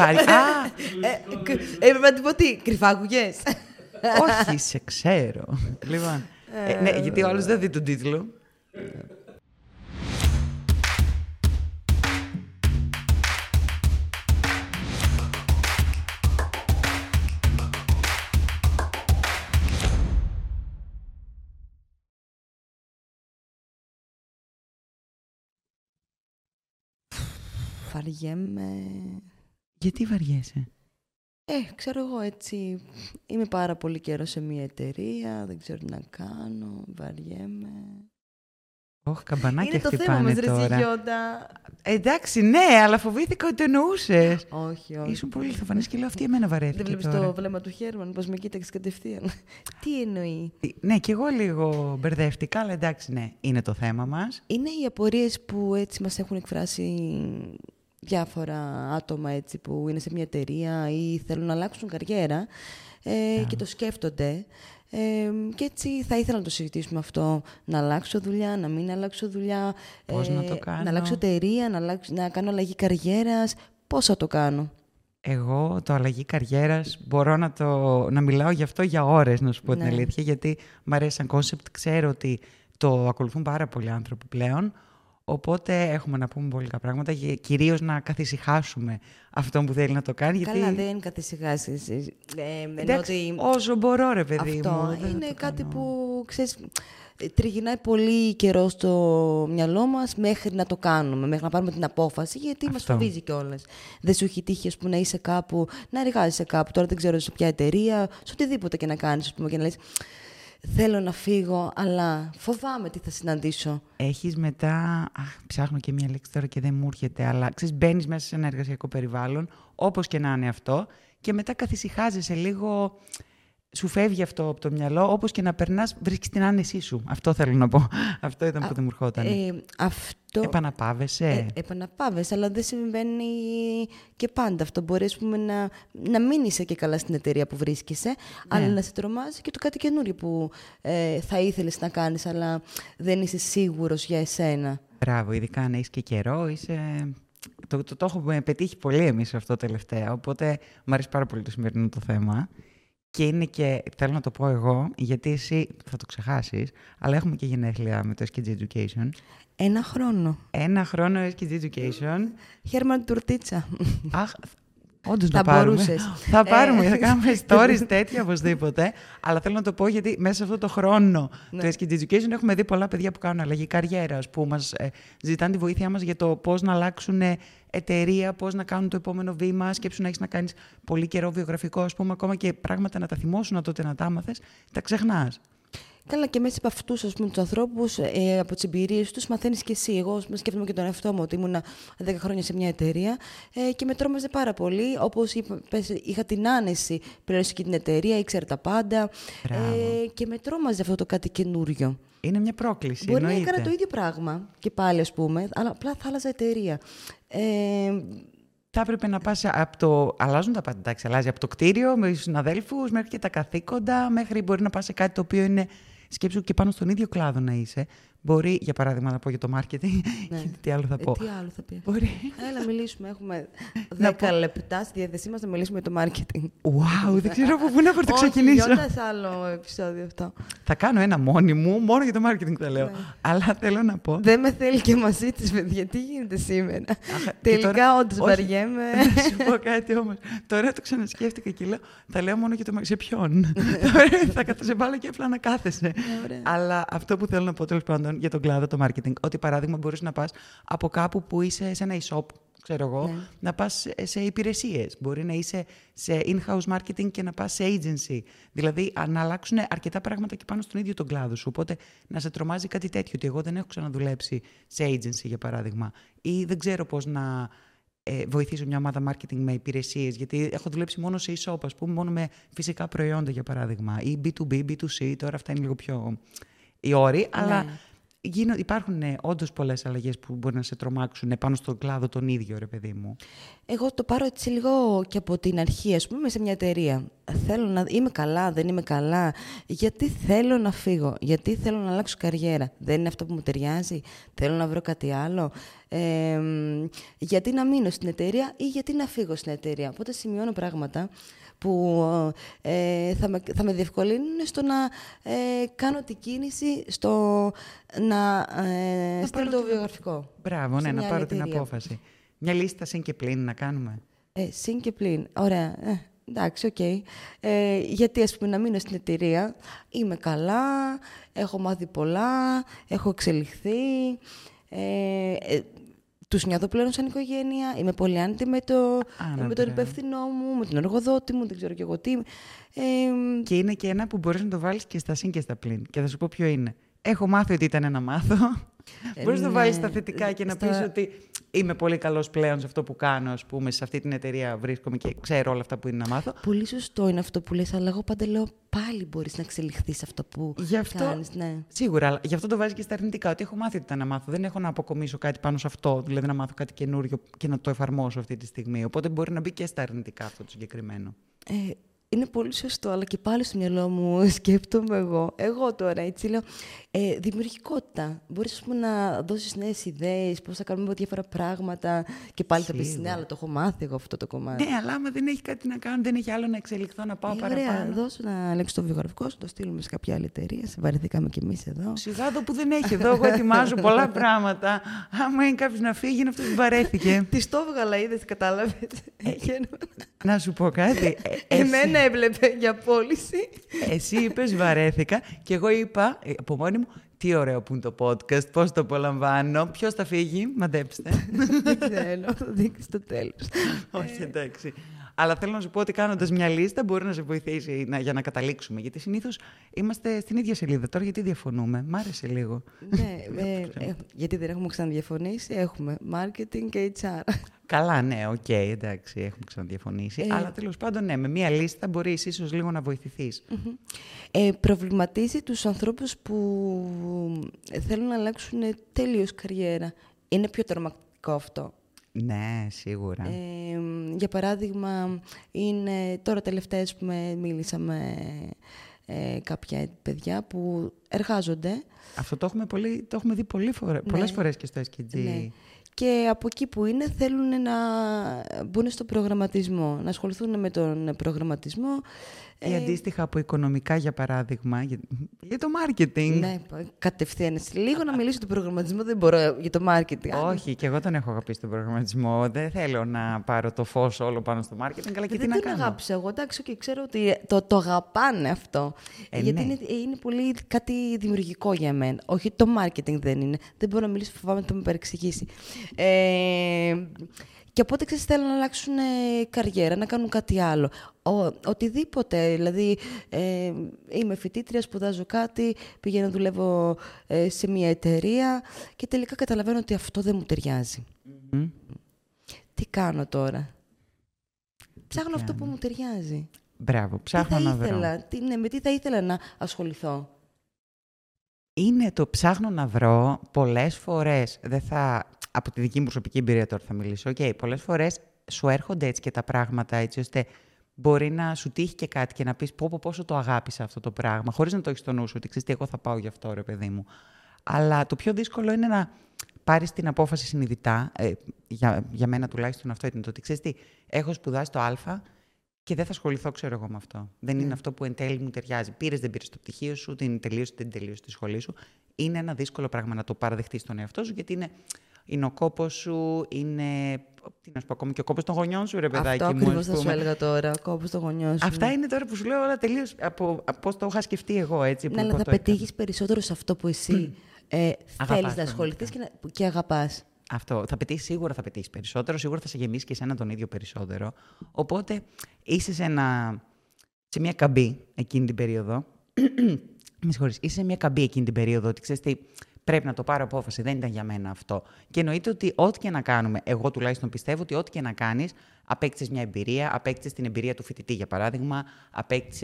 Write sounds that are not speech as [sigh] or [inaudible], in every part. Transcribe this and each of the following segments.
Βαρ... Α, Ε, κ- Έπρεπε να την πω τι, κρυφά άκουγες. όχι, σε ξέρω. λοιπόν, ε, ναι, γιατί ο άλλος δεν δει τον τίτλο. Βαριέμαι. Γιατί βαριέσαι; Ε, ξέρω εγώ έτσι. Είμαι πάρα πολύ καιρός σε μια εταιρεία, δεν ξέρω τι να κάνω, βαριέμαι. Όχι, καμπανάκια Είναι το θέμα χτυπάνε μας, ρε τώρα. Ζυγιόντα. Εντάξει, ναι, αλλά φοβήθηκα ότι το εννοούσες. Όχι, όχι. Ήσουν πολύ λιθοφανή και λέω αυτή εμένα βαρέθηκε. Δεν βλέπεις τώρα. το βλέμμα του Χέρμαν, πώ με κοίταξες κατευθείαν. [laughs] Τι εννοεί; Ναι, και εγώ λίγο μπερδεύτηκα, αλλά εντάξει, ναι, είναι το θέμα μας. Είναι οι απορίες που έτσι μας έχουν εκφράσει διάφορα άτομα έτσι, που είναι σε μια εταιρεία ή θέλουν να αλλάξουν καριέρα ε, και το σκέφτονται. Ε, και έτσι θα ήθελα να το συζητήσουμε αυτό. Να αλλάξω δουλειά, να μην αλλάξω δουλειά. ε, Πώς να το κάνω; Να αλλάξω εταιρεία, να, αλλάξω, να κάνω αλλαγή καριέρας. Πώς θα το κάνω; Εγώ το αλλαγή καριέρας μπορώ να, το, να μιλάω γι' αυτό για ώρες, να σου πω την Ναι. αλήθεια, γιατί μου αρέσει σαν κόνσεπτ. Ξέρω ότι το ακολουθούν πάρα πολλοί άνθρωποι πλέον, οπότε έχουμε να πούμε πολλά πράγματα και κυρίως να καθησυχάσουμε αυτό που θέλει να το κάνει. Γιατί... Καλά, δεν καθησυχάσεις. Ε, εννοώ Εντάξει, ότι όσο μπορώ ρε παιδί Αυτό μου. δεν θα είναι το κάτι κάνω. που, ξέρεις, ε, τριγυρνάει πολύ καιρό στο μυαλό μας μέχρι να το κάνουμε, μέχρι να πάρουμε την απόφαση, γιατί μας Αυτό. φοβίζει κιόλας. Δεν σου έχει τύχει, ας πούμε, να είσαι κάπου, να εργάζεσαι κάπου, τώρα δεν ξέρω σε ποια εταιρεία, σε οτιδήποτε και να κάνεις, ας πούμε, και να λες, θέλω να φύγω, αλλά φοβάμαι τι θα συναντήσω. Έχεις μετά, αχ, ψάχνω και μία λέξη τώρα και δεν μου έρχεται, αλλά ξέρεις, μπαίνεις μέσα σε ένα εργασιακό περιβάλλον, όπως και να είναι αυτό, και μετά καθησυχάζεσαι λίγο, σου φεύγει αυτό από το μυαλό, όπως και να περνάς, βρίσκεις την άνεσή σου. Αυτό θέλω να πω. [laughs] Αυτό ήταν που δεν μου ερχόταν. Ε, αυτό... Επαναπάβεσαι; Ε, επαναπάβες, αλλά δεν συμβαίνει και πάντα αυτό. Μπορεί ας πούμε, να, να μην είσαι και καλά στην εταιρεία που βρίσκεσαι, αλλά να σε τρομάζει και το κάτι καινούριο που ε, θα ήθελες να κάνεις, αλλά δεν είσαι σίγουρος για εσένα. Μπράβο, ειδικά αν έχεις και καιρό, είσαι... Το, το, το έχουμε πετύχει πολύ εμείς αυτό τελευταία, οπότε μου αρέσει πάρα πολύ το σημερινό το θέμα. Και είναι και, θέλω να το πω εγώ, γιατί εσύ θα το ξεχάσεις, αλλά έχουμε και γενέθλια με το SKG Education. Ένα χρόνο. Ένα χρόνο SKG Education. Χέρμαν τουρτίτσα. Αχ, όντως Θα να πάρουμε. μπορούσες. Θα πάρουμε, Ε. θα κάνουμε stories τέτοια οπωσδήποτε. Αλλά θέλω να το πω γιατί μέσα σε αυτό το χρόνο Ναι. του SKG Education έχουμε δει πολλά παιδιά που κάνουν αλλαγή καριέρα, που μας ζητάνε τη βοήθειά μας για το πώς να αλλάξουν ε, εταιρεία, πώς να κάνουν το επόμενο βήμα. Σκέψου να έχεις να κάνεις πολύ καιρό βιογραφικό, ας πούμε, ακόμα και πράγματα να τα θυμώσουν τότε να τα άμαθες, τα ξεχνάς. Καλά, και μέσα από αυτούς τους ανθρώπους, ε, από τις εμπειρίες τους, μαθαίνεις και εσύ. Εγώ ας πούμε, σκέφτομαι και τον εαυτό μου ότι ήμουν 10 χρόνια σε μια εταιρεία ε, και με τρόμαζε πάρα πολύ. Όπως είχα την άνεση, πλήρωσε και την εταιρεία, ήξερα τα πάντα. Μπράβο. Ε, και με τρόμαζε αυτό το κάτι καινούριο. Είναι μια πρόκληση. Μπορεί να εννοείται. έκανα το ίδιο πράγμα και πάλι, ας πούμε, αλλά απλά θα άλλαζα εταιρεία. Ε, Θα έπρεπε να πας από το... Αλλάζουν τα πάντα, εντάξει, αλλάζει από το κτίριο, με τους συναδέλφους, μέχρι και τα καθήκοντα, μέχρι μπορεί να πας σε κάτι το οποίο είναι σκέψου και πάνω στον ίδιο κλάδο να είσαι. Μπορεί, για παράδειγμα, να πω για το marketing, γιατί τι άλλο θα ε, πω. τι άλλο θα πει. Μπορεί. Έλα, μιλήσουμε. Έχουμε Να 10 λεπτά στη διάθεσή μας να μιλήσουμε για το marketing. Wow, δεν ξέρω από πού να Όχι, πρωτοξεκινήσω. Γιώτα, σε άλλο επεισόδιο αυτό. θα κάνω ένα μόνη μου, μόνο για το marketing θα λέω. Ναι. Αλλά θέλω να πω. Δεν με θέλει και μαζί της, παιδιά. Τι γίνεται σήμερα; και Τελικά, τώρα- όντως όχι. βαριέμαι. Να σου πω κάτι όμως. Τώρα το ξανασκέφτηκα και λέω, θα λέω μόνο για το marketing. Σε ποιον; Τώρα θα κατ' σε βάλω και απλά να κάθεσαι. ωραία. Αλλά αυτό που θέλω να πω τέλος πάντων για τον κλάδο, το marketing, ότι παράδειγμα μπορείς να πας από κάπου που είσαι σε ένα e-shop, ξέρω εγώ, Ναι. να πας σε υπηρεσίες. Μπορεί να είσαι σε in-house marketing και να πας σε agency. Δηλαδή α, να αλλάξουν αρκετά πράγματα και πάνω στον ίδιο τον κλάδο σου. Οπότε να σε τρομάζει κάτι τέτοιο, ότι εγώ δεν έχω ξαναδουλέψει σε agency για παράδειγμα. Ή δεν ξέρω πώς να ε, βοηθήσω μια ομάδα marketing με υπηρεσίες, γιατί έχω δουλέψει μόνο σε e-shop, ας πούμε, μόνο με φυσικά προϊόντα για παράδειγμα. Ή B2B, B2C, τώρα αυτά είναι λίγο πιο οι όροι, αλλά Ναι. γίνω, υπάρχουν όντως πολλές αλλαγές που μπορεί να σε τρομάξουν πάνω στον κλάδο τον ίδιο, ρε παιδί μου. Εγώ το πάρω έτσι λίγο και από την αρχή, ας πούμε, σε μια εταιρεία. θέλω να είμαι καλά, δεν είμαι καλά, γιατί θέλω να φύγω, γιατί θέλω να αλλάξω καριέρα, δεν είναι αυτό που μου ταιριάζει, θέλω να βρω κάτι άλλο, ε, γιατί να μείνω στην εταιρεία ή γιατί να φύγω στην εταιρεία. Οπότε σημειώνω πράγματα που ε, θα, με, θα με διευκολύνουν στο να ε, κάνω την κίνηση στο να ε, στείλω το βιογραφικό. Μπράβο, ναι, να πάρω την απόφαση. Μια λίστα συν και πλήν να κάνουμε. Ε, συν και πλήν. Ωραία. Ε, εντάξει, OK. Okay. Ε, γιατί, ας πούμε, να μείνω στην εταιρεία, είμαι καλά, έχω μάθει πολλά, έχω εξελιχθεί, ε, ε, τους νιώθω πλέον σαν οικογένεια, είμαι πολύ άνετη με, το, με τον υπεύθυνό μου, με τον εργοδότη μου, δεν ξέρω και εγώ τι. Ε, και είναι και ένα που μπορείς να το βάλεις και στα συν και στα πλήν. Και θα σου πω ποιο είναι. Έχω μάθει ότι ήταν να μάθω. Ε, Μπορείς να το βάλεις στα θετικά και να πεις ότι είμαι πολύ καλός πλέον σε αυτό που κάνω, ας πούμε, σε αυτή την εταιρεία βρίσκομαι και ξέρω όλα αυτά που είναι να μάθω. Πολύ σωστό είναι αυτό που λες, αλλά εγώ πάντα λέω πάλι μπορείς να εξελιχθείς αυτό που κάνεις. Ναι. Σίγουρα, αλλά γι' αυτό το βάζει και στα αρνητικά. Ότι έχω μάθει ότι ήταν να μάθω. Δεν έχω να αποκομίσω κάτι πάνω σε αυτό, δηλαδή να μάθω κάτι καινούριο και να το εφαρμόσω αυτή τη στιγμή. Οπότε μπορεί να μπει και στα αρνητικά αυτό το συγκεκριμένο. Ε, είναι πολύ σωστό, αλλά και πάλι στο μυαλό μου [laughs] σκέπτομαι εγώ. Εγώ τώρα, έτσι λέω. Ε, δημιουργικότητα. Μπορείς να δώσεις νέες ιδέες, πώς θα κάνουμε διάφορα πράγματα. Και πάλι θα πεις ναι, αλλά το έχω μάθει εγώ αυτό το κομμάτι. Ναι, αλλά άμα δεν έχει κάτι να κάνω, δεν έχει άλλο να εξελιχθώ, να πάω ε, παραπάνω. Ωραία, δώσω να λέξει το βιογραφικό σου, το στείλουμε σε κάποια άλλη εταιρεία. Σε βαρεθήκαμε κι εμείς εδώ. Σιγά το που δεν έχει εδώ. Εγώ ετοιμάζω [laughs] πολλά πράγματα. Άμα είναι κάποιος να φύγει, είναι αυτός που βαρέθηκε. Τι το έβγαλα, είδες, κατάλαβες. Ε, να σου πω κάτι. Ε, Εμένα έβλεπε για πώληση. Εσύ είπες βαρέθηκα και εγώ είπα από μόνη μου τι ωραίο που είναι το podcast, πώς το απολαμβάνω, ποιος θα φύγει, μαντέψτε. Δεν ξέρω, θα δείξεις στο τέλος. Όχι, εντάξει. Αλλά θέλω να σου πω ότι κάνοντας μια λίστα μπορεί να σε βοηθήσει να, για να καταλήξουμε. Γιατί συνήθως είμαστε στην ίδια σελίδα. Τώρα γιατί διαφωνούμε; Μ' άρεσε λίγο. Ναι, [laughs] ε, ε, γιατί δεν έχουμε ξαναδιαφωνήσει. Έχουμε marketing και HR. Καλά, ναι, OK, okay, εντάξει, έχουμε ξαναδιαφωνήσει. Ε, αλλά τέλος πάντων, ναι, με μια λίστα μπορείς ίσως λίγο να βοηθηθείς. Ε, προβληματίζει τους ανθρώπους που θέλουν να αλλάξουν τέλειω καριέρα. Είναι πιο τρομακτικό αυτό. Ναι, σίγουρα. Ε, για παράδειγμα, είναι, τώρα τελευταίες που με μίλησα με ε, κάποια παιδιά που εργάζονται. Αυτό το έχουμε, πολύ, το έχουμε δει πολύ φορές, ναι. πολλές φορές και στο SKG. Ναι. Και από εκεί που είναι θέλουν να μπουν στο προγραμματισμό, να ασχοληθούν με τον προγραμματισμό ή ε, αντίστοιχα από οικονομικά, για παράδειγμα, για, για το marketing. Ναι, κατευθείαν. Λίγο να μιλήσω για τον προγραμματισμό, δεν μπορώ για το marketing. Όχι, και εγώ τον έχω αγαπήσει τον προγραμματισμό. Δεν θέλω να πάρω το φως όλο πάνω στο marketing, αλλά και δεν τι να κάνω. Δεν αγάπησα εγώ, εντάξει, και ξέρω ότι το, το αγαπάνε αυτό. Ε, γιατί ναι. είναι, είναι πολύ κάτι δημιουργικό για μένα. Όχι, το marketing δεν είναι. Δεν μπορώ να μιλήσω, φοβάμαι να το με παρεξηγήσει. Ε, και οπότε ξέρεις, θέλουν να αλλάξουν ε, καριέρα, να κάνουν κάτι άλλο. Ο, οτιδήποτε. Δηλαδή, ε, είμαι φοιτήτρια, σπουδάζω κάτι, πηγαίνω να δουλεύω ε, σε μια εταιρεία και τελικά καταλαβαίνω ότι αυτό δεν μου ταιριάζει. Τι κάνω τώρα; Ψάχνω αυτό που μου ταιριάζει. Μπράβο, ψάχνω τι θα να ήθελα, βρω. Τι, ναι, με τι θα ήθελα να ασχοληθώ; Είναι το ψάχνω να βρω πολλές φορές. Δεν θα από τη δική μου προσωπική εμπειρία τώρα θα μιλήσω. Okay, Πολλές φορές σου έρχονται έτσι και τα πράγματα έτσι ώστε μπορεί να σου τύχει και κάτι και να πεις πω, πω πόσο το αγάπησα αυτό το πράγμα, χωρίς να το έχεις στο νου σου, ότι ξέρεις τι, εγώ θα πάω γι' αυτό, ρε παιδί μου. Αλλά το πιο δύσκολο είναι να πάρεις την απόφαση συνειδητά. Ε, για, για μένα τουλάχιστον αυτό ήταν το ότι ξέρεις τι, έχω σπουδάσει το Α και δεν θα ασχοληθώ, ξέρω εγώ, με αυτό. Δεν είναι ναι. αυτό που εν τέλει μου ταιριάζει. Πήρες, δεν πήρες το πτυχίο σου, την τελείωσε, δεν τελείωσε τη σχολή σου. Είναι ένα δύσκολο πράγμα να το παραδεχτείς στον εαυτό σου, γιατί είναι είναι ο κόπος σου, είναι. Τι να σου πω, ακόμη και ο κόπος των γονιών σου, ρε παιδάκι Αυτό μου. Αυτό ακριβώς θα σου έλεγα τώρα. Ο κόπος των γονιών σου. Αυτά είναι τώρα που σου λέω όλα τελείως από, από πώς το είχα σκεφτεί εγώ. Έτσι, ναι, αλλά θα πετύχεις περισσότερο σε αυτό που εσύ ε, θέλεις να ασχοληθείς και, και αγαπάς. Αυτό. Θα πετύχεις, σίγουρα θα πετύχεις περισσότερο, σίγουρα θα σε γεμίσει και εσένα τον ίδιο περισσότερο. Οπότε είσαι σε, ένα, σε μια καμπή εκείνη την περίοδο. [clears throat] Με συγχωρείς, είσαι σε μια καμπή εκείνη την περίοδο ότι ξέρεις τι, Πρέπει να το πάρω απόφαση. Δεν ήταν για μένα αυτό. Και εννοείται ότι ό,τι και να κάνουμε, εγώ τουλάχιστον πιστεύω ότι ό,τι και να κάνεις, απέκτησες μια εμπειρία, απέκτησες την εμπειρία του φοιτητή, για παράδειγμα,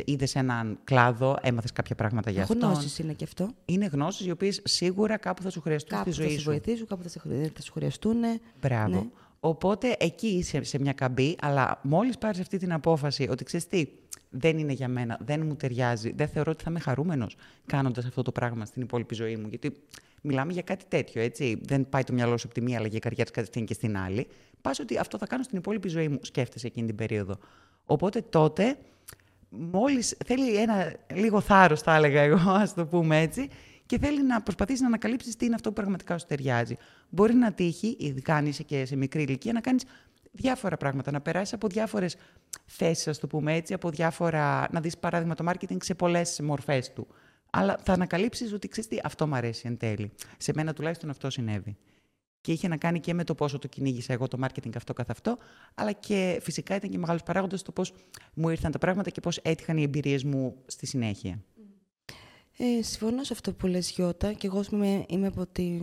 είδες έναν κλάδο, έμαθες κάποια πράγματα για αυτό. Γνώσεις είναι και αυτό. Είναι γνώσεις οι οποίες σίγουρα κάπου θα σου χρειαστούν κάπου στη ζωή σου. Κάπου θα σε βοηθήσουν, κάπου θα, σου χρειαστούν. Μπράβο. Ναι. Οπότε εκεί είσαι σε μια καμπή, αλλά μόλις πάρεις αυτή την απόφαση ότι ξέρεις τι, δεν είναι για μένα, δεν μου ταιριάζει, δεν θεωρώ ότι θα είμαι χαρούμενος κάνοντας αυτό το πράγμα στην υπόλοιπη ζωή μου. Γιατί μιλάμε για κάτι τέτοιο, έτσι. Δεν πάει το μυαλό σου από τη μία αλλαγή καριέρα κατευθείαν και στην άλλη. Πας ότι αυτό θα κάνω στην υπόλοιπη ζωή μου, σκέφτεσαι εκείνη την περίοδο. Οπότε τότε, μόλις θέλει ένα λίγο θάρρος, θα έλεγα εγώ, ας το πούμε έτσι, και θέλει να προσπαθήσει να ανακαλύψει τι είναι αυτό που πραγματικά σου ταιριάζει. Μπορεί να τύχει, ειδικά αν είσαι και σε μικρή ηλικία, να κάνεις διάφορα πράγματα, να περάσεις από διάφορες θέσεις, ας το πούμε έτσι, από διάφορα. να δεις παράδειγμα το marketing σε πολλές μορφές του. Αλλά θα ανακαλύψεις ότι ξέρεις τι, αυτό μου αρέσει εν τέλει. Σε μένα τουλάχιστον αυτό συνέβη. Και είχε να κάνει και με το πόσο το κυνήγησα εγώ το marketing αυτό καθ' αυτό, αλλά και φυσικά ήταν και μεγάλος παράγοντας το πώς μου ήρθαν τα πράγματα και πώς έτυχαν οι εμπειρίες μου στη συνέχεια. Ε, συμφωνώ σε αυτό που λες Γιώτα και εγώ είμαι, είμαι από την,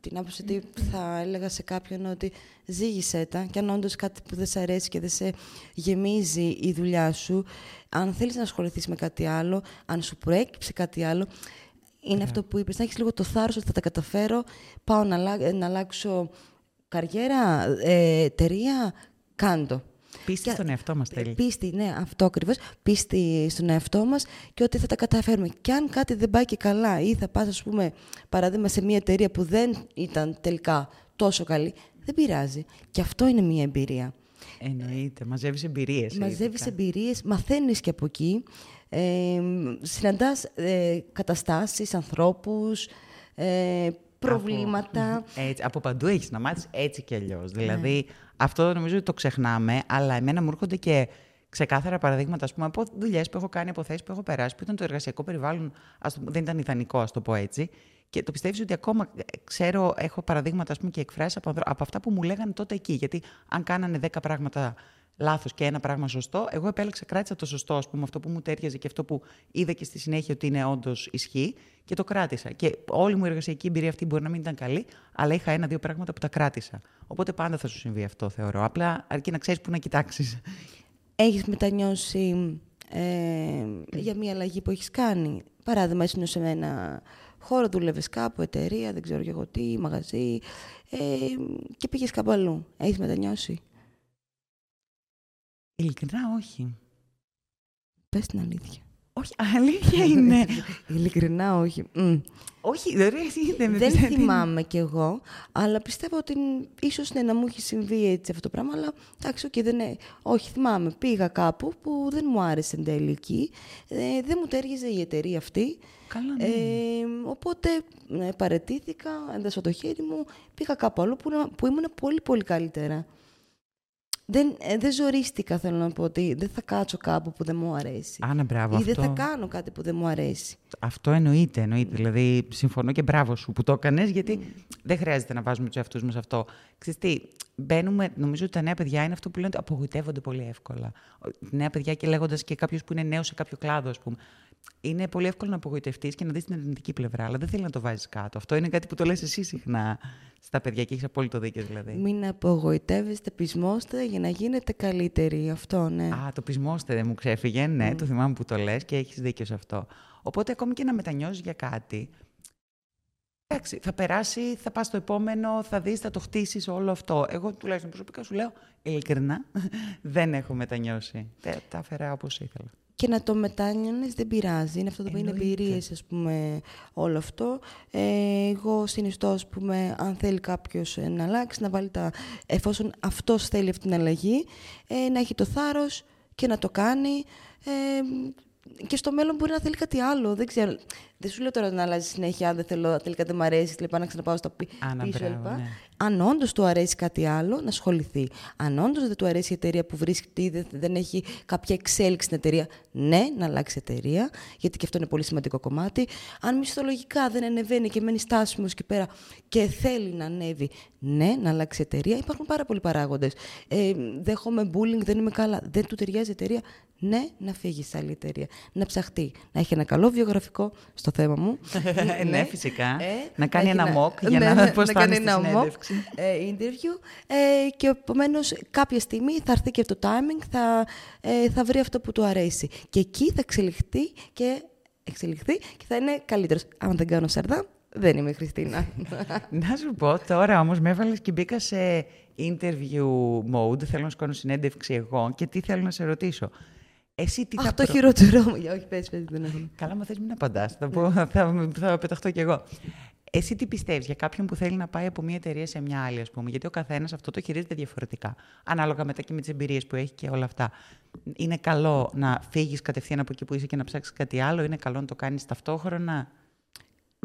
την άποψη ότι θα έλεγα σε κάποιον ότι ζήγησέ τα και αν όντως κάτι που δεν σε αρέσει και δεν σε γεμίζει η δουλειά σου, αν θέλεις να ασχοληθείς με κάτι άλλο, αν σου προέκυψε κάτι άλλο, είναι αυτό που είπες, να έχεις λίγο το θάρρος ότι θα τα καταφέρω, πάω να, να αλλάξω καριέρα, ε, εταιρεία, κάντο. Πίστη στον εαυτό μας θέλει. Πίστη, ναι, αυτό ακριβώς. Πίστη στον εαυτό μας και ότι θα τα καταφέρουμε. Και αν κάτι δεν πάει και καλά ή θα πας, ας πούμε, παράδειγμα σε μια εταιρεία που δεν ήταν τελικά τόσο καλή, δεν πειράζει. Και αυτό είναι μια εμπειρία. Εννοείται. Μαζεύεις εμπειρίες. Μαζεύεις εμπειρίες, μαθαίνεις και από εκεί. Ε, Συναντάς ε, καταστάσεις, ανθρώπους, ε, προβλήματα. Από, έτσι, από παντού έχεις να μάθεις έτσι και αλλιώς. Ναι. Δηλαδή, αυτό νομίζω ότι το ξεχνάμε, αλλά εμένα μου έρχονται και ξεκάθαρα παραδείγματα πούμε, από δουλειές που έχω κάνει, από θέσεις που έχω περάσει, που ήταν το εργασιακό περιβάλλον, ας το, δεν ήταν ιδανικό, ας το πω έτσι. Και το πιστεύεις ότι ακόμα ξέρω, έχω παραδείγματα ας πούμε, και εκφράσεις από, από αυτά που μου λέγανε τότε εκεί. Γιατί αν κάνανε 10 πράγματα λάθος και ένα πράγμα σωστό, εγώ επέλεξα, κράτησα το σωστό, ας πούμε, αυτό που μου τέριαζε και αυτό που είδα και στη συνέχεια ότι είναι όντως ισχύ και το κράτησα. Και όλη μου η εργασιακή εμπειρία αυτή μπορεί να μην ήταν καλή, αλλά είχα ένα-δύο πράγματα που τα κράτησα. Οπότε πάντα θα σου συμβεί αυτό, θεωρώ. Απλά αρκεί να ξέρεις πού να κοιτάξεις. Έχεις μετανιώσει ε, για μια αλλαγή που έχεις κάνει; Παράδειγμα, ήσουν σε ένα χώρο, δούλευες κάπου, εταιρεία, δεν ξέρω εγώ τι, μαγαζί, ε, και πήγες κάπου αλλού. Έχεις μετανιώσει; Ειλικρινά όχι. Πες την αλήθεια. Όχι, αλήθεια είναι. [laughs] Ειλικρινά όχι. Όχι, δεν, δεν, δεν θυμάμαι κι εγώ, αλλά πιστεύω ότι ίσως ναι, να μου έχει συμβεί έτσι αυτό το πράγμα, αλλά εντάξει, okay, δεν είναι. Όχι, θυμάμαι. Πήγα κάπου που δεν μου άρεσε εν τέλει εκεί. Ε, δεν μου τέριαζε η εταιρεία αυτή. Καλά, ναι. ε, οπότε ναι, παρετήθηκα, έντασα το χέρι μου, πήγα κάπου άλλο που, που ήμουν πολύ πολύ καλύτερα δεν, ε, δεν ζορίστηκα, θέλω να πω, ότι δεν θα κάτσω κάπου που δεν μου αρέσει. Άνα, μπράβο, Ή δεν θα κάνω κάτι που δεν μου αρέσει. Αυτό εννοείται, εννοείται. Δηλαδή, συμφωνώ και μπράβο σου που το έκανες, γιατί δεν χρειάζεται να βάζουμε τους εαυτούς μας αυτό. Ξέρεις τι, μπαίνουμε, νομίζω ότι τα νέα παιδιά είναι αυτό που λένε ότι απογοητεύονται πολύ εύκολα. Νέα παιδιά και λέγοντας και κάποιος που είναι νέος σε κάποιο κλάδο, ας πούμε είναι πολύ εύκολο να απογοητευτείς και να δεις την αρνητική πλευρά, αλλά δεν θέλεις να το βάζεις κάτω. Αυτό είναι κάτι που το λες εσύ συχνά στα παιδιά και έχεις απόλυτο δίκιο δηλαδή. Μην απογοητεύεστε, πεισμόστε για να γίνετε καλύτεροι. Αυτό, ναι. Α, το πεισμόστε δεν μου ξέφυγε. Ναι, mm. το θυμάμαι που το λες και έχεις δίκιο σε αυτό. Οπότε ακόμη και να μετανιώσεις για κάτι. Εντάξει, θα περάσει, θα πας στο επόμενο, θα δεις, θα το χτίσεις όλο αυτό. Εγώ τουλάχιστον προσωπικά σου λέω ειλικρινά, [laughs] δεν έχω μετανιώσει. Τα έφερα όπως ήθελα και να το μετάνιωνες δεν πειράζει. Είναι αυτό το οποίο είναι εμπειρίες, ας πούμε, όλο αυτό. Ε, εγώ συνιστώ, ας πούμε, αν θέλει κάποιος ε, να αλλάξει, να βάλει τα... Εφόσον αυτός θέλει αυτή την αλλαγή, ε, να έχει το θάρρος και να το κάνει. Ε, και στο μέλλον μπορεί να θέλει κάτι άλλο. Δεν ξέρω. Δεν σου λέω τώρα να αλλάζεις συνέχεια, αν δεν θέλω, τελικά δεν μου αρέσει, λοιπόν, να ξαναπάω στο πίσω. ναι. Αν όντως του αρέσει κάτι άλλο, να ασχοληθεί. Αν όντως δεν του αρέσει η εταιρεία που βρίσκεται, δεν, δεν έχει κάποια εξέλιξη στην εταιρεία, ναι, να αλλάξει εταιρεία, γιατί και αυτό είναι πολύ σημαντικό κομμάτι. Αν μισθολογικά δεν ανεβαίνει και μένει στάσιμος εκεί πέρα και θέλει να ανέβει, ναι, να αλλάξει εταιρεία. Υπάρχουν πάρα πολλοί παράγοντες. Ε, δέχομαι bullying, δεν είμαι καλά, δεν του ταιριάζει η εταιρεία. Ναι, να φύγει σε άλλη εταιρεία. Να ψαχτεί. Να έχει ένα καλό βιογραφικό στο θέμα μου. [laughs] ναι, ναι, φυσικά. Ε, να κάνει ένα mock για ναι, να δει πώς θα είναι ένα mock ε, interview. Ε, και επομένως κάποια στιγμή θα έρθει και το timing, θα, ε, θα βρει αυτό που του αρέσει. Και εκεί θα εξελιχθεί και, εξελιχθεί και θα είναι καλύτερος. Αν δεν κάνω σαρδά, δεν είμαι η Χριστίνα. [laughs] να σου πω τώρα όμως με έβαλες και μπήκα σε interview mode, θέλω να σου κάνω συνέντευξη εγώ και τι θέλω να σε ρωτήσω. Εσύ τι Αχ, θα το προ- χειρότερο μου. Για, Όχι, πες, πες, δεν έχω. Καλά, μα θες μην απαντάς. Θα, πω, θα, θα, θα πεταχτώ κι εγώ. Εσύ τι πιστεύεις για κάποιον που θέλει να πάει από μια εταιρεία σε μια άλλη, ας πούμε, γιατί ο καθένας αυτό το χειρίζεται διαφορετικά, ανάλογα μετά και με τις εμπειρίες που έχει και όλα αυτά. Είναι καλό να φύγεις κατευθείαν από εκεί που είσαι και να ψάξεις κάτι άλλο, είναι καλό να το κάνεις ταυτόχρονα;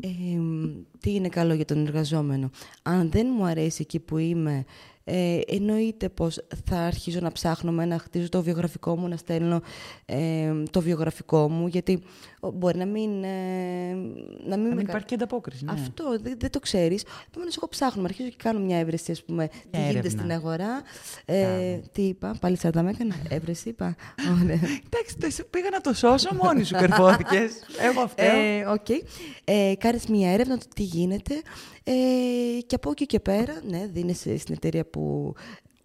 Ε, τι είναι καλό για τον εργαζόμενο; Αν δεν μου αρέσει εκεί που είμαι, ε, εννοείται πως θα αρχίζω να ψάχνω με να χτίζω το βιογραφικό μου, να στέλνω ε, το βιογραφικό μου, γιατί ο, μπορεί να μην... Ε, να μην, Να με μην κα- υπάρχει και ανταπόκριση. Ναι. Αυτό δεν, δεν το ξέρεις. Επομένως, εγώ ψάχνω, αρχίζω και κάνω μια εύρεση, ας πούμε, τι γίνεται έρευνα. στην αγορά. Ε, τι είπα, πάλι σαρδάμ έκανα, εύρεση είπα. [laughs] Ωραία. Εντάξει, το- εσύ πήγα να το σώσω μόνη σου, καρφώθηκες. [laughs] Εγώ αυτό. Ε, οκ. Ε, κάνεις μια έρευνα το τι γίνεται ε, και από εκεί και πέρα, ναι, δίνεις στην εταιρεία που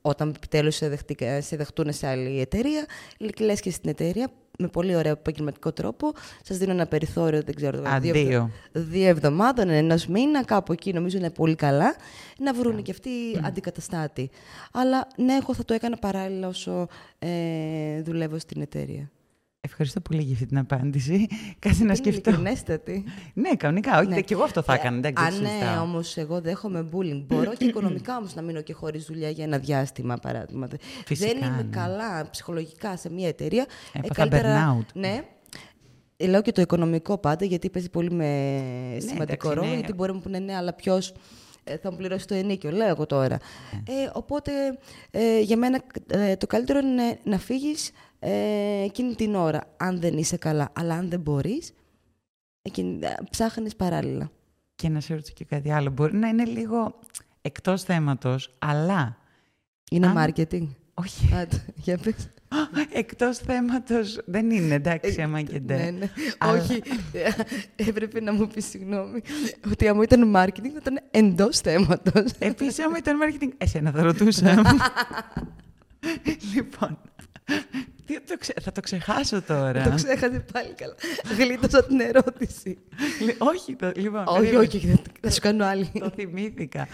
όταν επιτέλους σε, δεχτήκα- σε δεχτούν σε άλλη εταιρεία, λες και στην εταιρεία με πολύ ωραίο επαγγελματικό τρόπο. Σας δίνω ένα περιθώριο, δεν ξέρω, Α, δύο, δύο. δύο εβδομάδων, ενός μήνα, κάπου εκεί νομίζω είναι πολύ καλά, να βρουν και αυτοί αντικαταστάτη. Αλλά ναι, εγώ θα το έκανα παράλληλα όσο ε, δουλεύω στην εταιρεία. Ευχαριστώ πολύ για αυτή την απάντηση. [laughs] Κάτσε να σκεφτώ. Είναι ειλικρινέστατη. Ναι, κανονικά. Όχι, Ναι. και εγώ αυτό θα έκανα. Εντάξει, Αν δεν ναι, συζητάω. όμως εγώ δέχομαι bullying. Μπορώ και οικονομικά όμως να μείνω και χωρίς δουλειά για ένα διάστημα, παράδειγμα. Φυσικά, δεν είμαι ναι. καλά ψυχολογικά σε μια εταιρεία. ε, Έπαθα burnout. Ναι. Ε, Λέω και το οικονομικό πάντα, γιατί παίζει πολύ με σημαντικό εντάξει, ρόλο. ναι. Γιατί μπορεί να μου πούνε ναι, αλλά ποιος θα μου πληρώσει το ενίκιο, λέω εγώ τώρα. Ναι. Ε, οπότε ε, για μένα ε, το καλύτερο είναι να φύγεις ε, εκείνη την ώρα, αν δεν είσαι καλά. Αλλά αν δεν μπορείς, ψάχνεις παράλληλα. Και να σε ρωτήσω και κάτι άλλο. Μπορεί να είναι λίγο εκτός θέματος, αλλά... Είναι Αν- marketing. Όχι, [laughs] Α, το- για πες. [gasps] εκτός θέματος δεν είναι, εντάξει, άμα και ντε. Ναι, ναι. Αλλά- Όχι, ε, έπρεπε να μου πεις συγγνώμη ότι άμα ήταν marketing θα ήταν εντός θέματος. Επίσης, άμα ήταν marketing, εσένα θα ρωτούσα. [laughs] λοιπόν, τι το ξε- θα το ξεχάσω τώρα. Το ξέχασε πάλι καλά. Γλίτωσα την ερώτηση. Λι- όχι, το, λοιπόν, όχι, περίμενε. όχι, θα- θα σου κάνω άλλη. Το θυμήθηκα.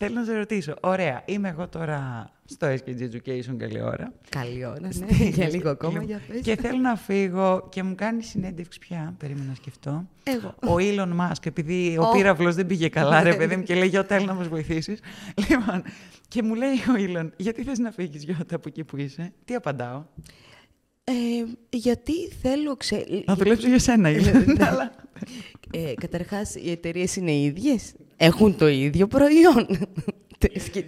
Θέλω να σε ρωτήσω. Ωραία, είμαι εγώ τώρα στο SKG Education καλή ώρα. Καλή ώρα, ναι. Για λίγο ακόμα, για πες. Και θέλω να φύγω και μου κάνει συνέντευξη πια. Περίμενα να σκεφτώ. Εγώ. Ο Elon Musk, επειδή ο Ω. πύραυλος δεν πήγε καλά, ρε Ναι. παιδί μου, και λέει Γιώτα, έλα να μας βοηθήσεις. Λοιπόν, και μου λέει ο Elon, γιατί θες να φύγεις Γιώτα από εκεί που είσαι; Τι απαντάω; Ε, γιατί θέλω, ξέ... Θα δουλέψω για σένα, Elon. Αλλά Ε, καταρχάς, οι εταιρείες είναι ίδιες. Έχουν το ίδιο προϊόν. Σκε-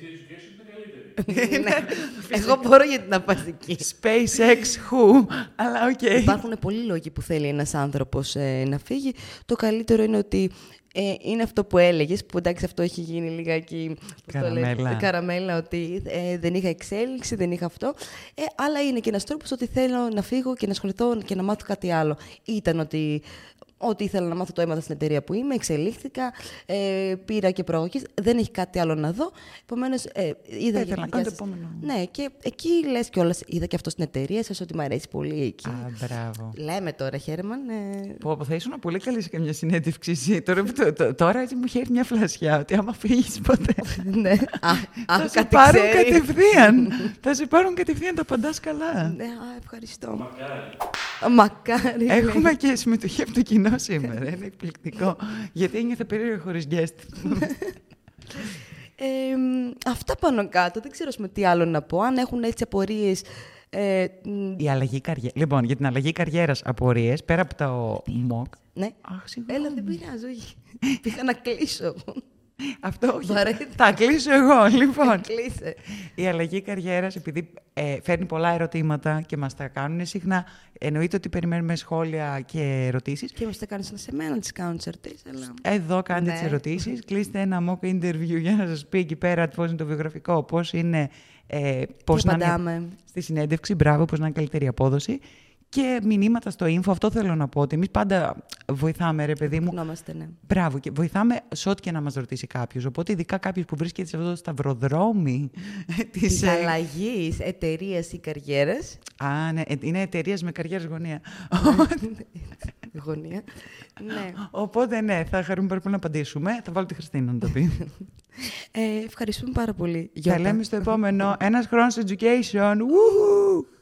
Ναι. Εγώ μπορώ γιατί να πας εκεί. SpaceX, who, αλλά οκ. Υπάρχουν πολλοί λόγοι που θέλει ένας άνθρωπος ε, να φύγει. Το καλύτερο είναι ότι ε, είναι αυτό που έλεγες, που εντάξει αυτό έχει γίνει λιγάκι πώς το λένε, Καραμέλα. καραμέλα ότι ε, δεν είχα εξέλιξη, δεν είχα αυτό. Ε, αλλά είναι και ένας τρόπος ότι θέλω να φύγω και να ασχοληθώ και να μάθω κάτι άλλο. Ήταν ότι Ό,τι ήθελα να μάθω το έμαθα στην εταιρεία που είμαι, εξελίχθηκα, ε, πήρα και προαγωγή. Δεν έχει κάτι άλλο να δω. Επομένως, ε, είδα. ήθελα να για κάνω το σας- επόμενο. Ναι, και εκεί λες κιόλας. Είδα και αυτό στην εταιρεία σας ότι μου αρέσει πολύ εκεί. Α, μπράβο. Λέμε τώρα, Χέρμαν. Ε... Πω, πω, θα ήσουν πολύ καλή σε καμιά συνέντευξη εσύ. Τώρα, το- το- τώρα έτσι μου έχει έρθει μια φλασιά ότι άμα φύγεις ποτέ. [laughs] ναι. Α, θα α, σε κάτι πάρουν ξέρει. κατευθείαν. [laughs] θα σε πάρουν κατευθείαν, τα απαντά καλά. Ναι, α, ευχαριστώ. Μακάρι. Μακάρι. λέει. Έχουμε και συμμετοχή από το κοινό σήμερα. Είναι εκπληκτικό. Γιατί ένιωθε περίεργο χωρίς guest. [laughs] Ε, μ, αυτά πάνω κάτω. Δεν ξέρω ας πούμε, τι άλλο να πω. Αν έχουν έτσι απορίες. Ε, μ, Η αλλαγή καριέρα. Λοιπόν, για την αλλαγή καριέρας απορίες, πέρα από το MOOC. ναι. Αχ, συγγνώμη. Έλα, δεν πειράζει. όχι. Πήγα να κλείσω. Αυτό όχι. Βαρέθηκα. Θα κλείσω εγώ, λοιπόν. Κλείσε. Η αλλαγή καριέρας, επειδή ε, φέρνει πολλά ερωτήματα και μας τα κάνουν συχνά, εννοείται ότι περιμένουμε σχόλια και ερωτήσεις. Και μας τα κάνεις σε μένα, τις κάνω τις ερωτήσεις. Αλλά... Εδώ κάντε Ναι. τις ερωτήσεις, κλείστε ένα mock interview για να σας πει εκεί πέρα πώς είναι το βιογραφικό, πώς είναι, ε, πώς Τι να είναι απαντάμε. στη συνέντευξη, μπράβο, πώς να είναι καλύτερη απόδοση. Και μηνύματα στο info, αυτό θέλω να πω, ότι εμείς πάντα βοηθάμε, ρε παιδί μου. Γνώμαστε, ναι. Μπράβο, και βοηθάμε σε ό,τι και να μας ρωτήσει κάποιος. Οπότε ειδικά κάποιος που βρίσκεται σε αυτό το σταυροδρόμι [laughs] της... Της ε, αλλαγής εταιρείας ή καριέρας. Α, ναι, ε, είναι εταιρείας με καριέρας γωνία. [laughs] Γωνία. ναι. Οπότε ναι, θα χαρούμε πάρα πολύ να απαντήσουμε. Θα βάλω τη Χριστίνα να το πει. [laughs] Ε, ευχαριστούμε πάρα πολύ. Γιώτα. Θα λέμε στο επόμενο. Ένας χρόνος education. Woohoo!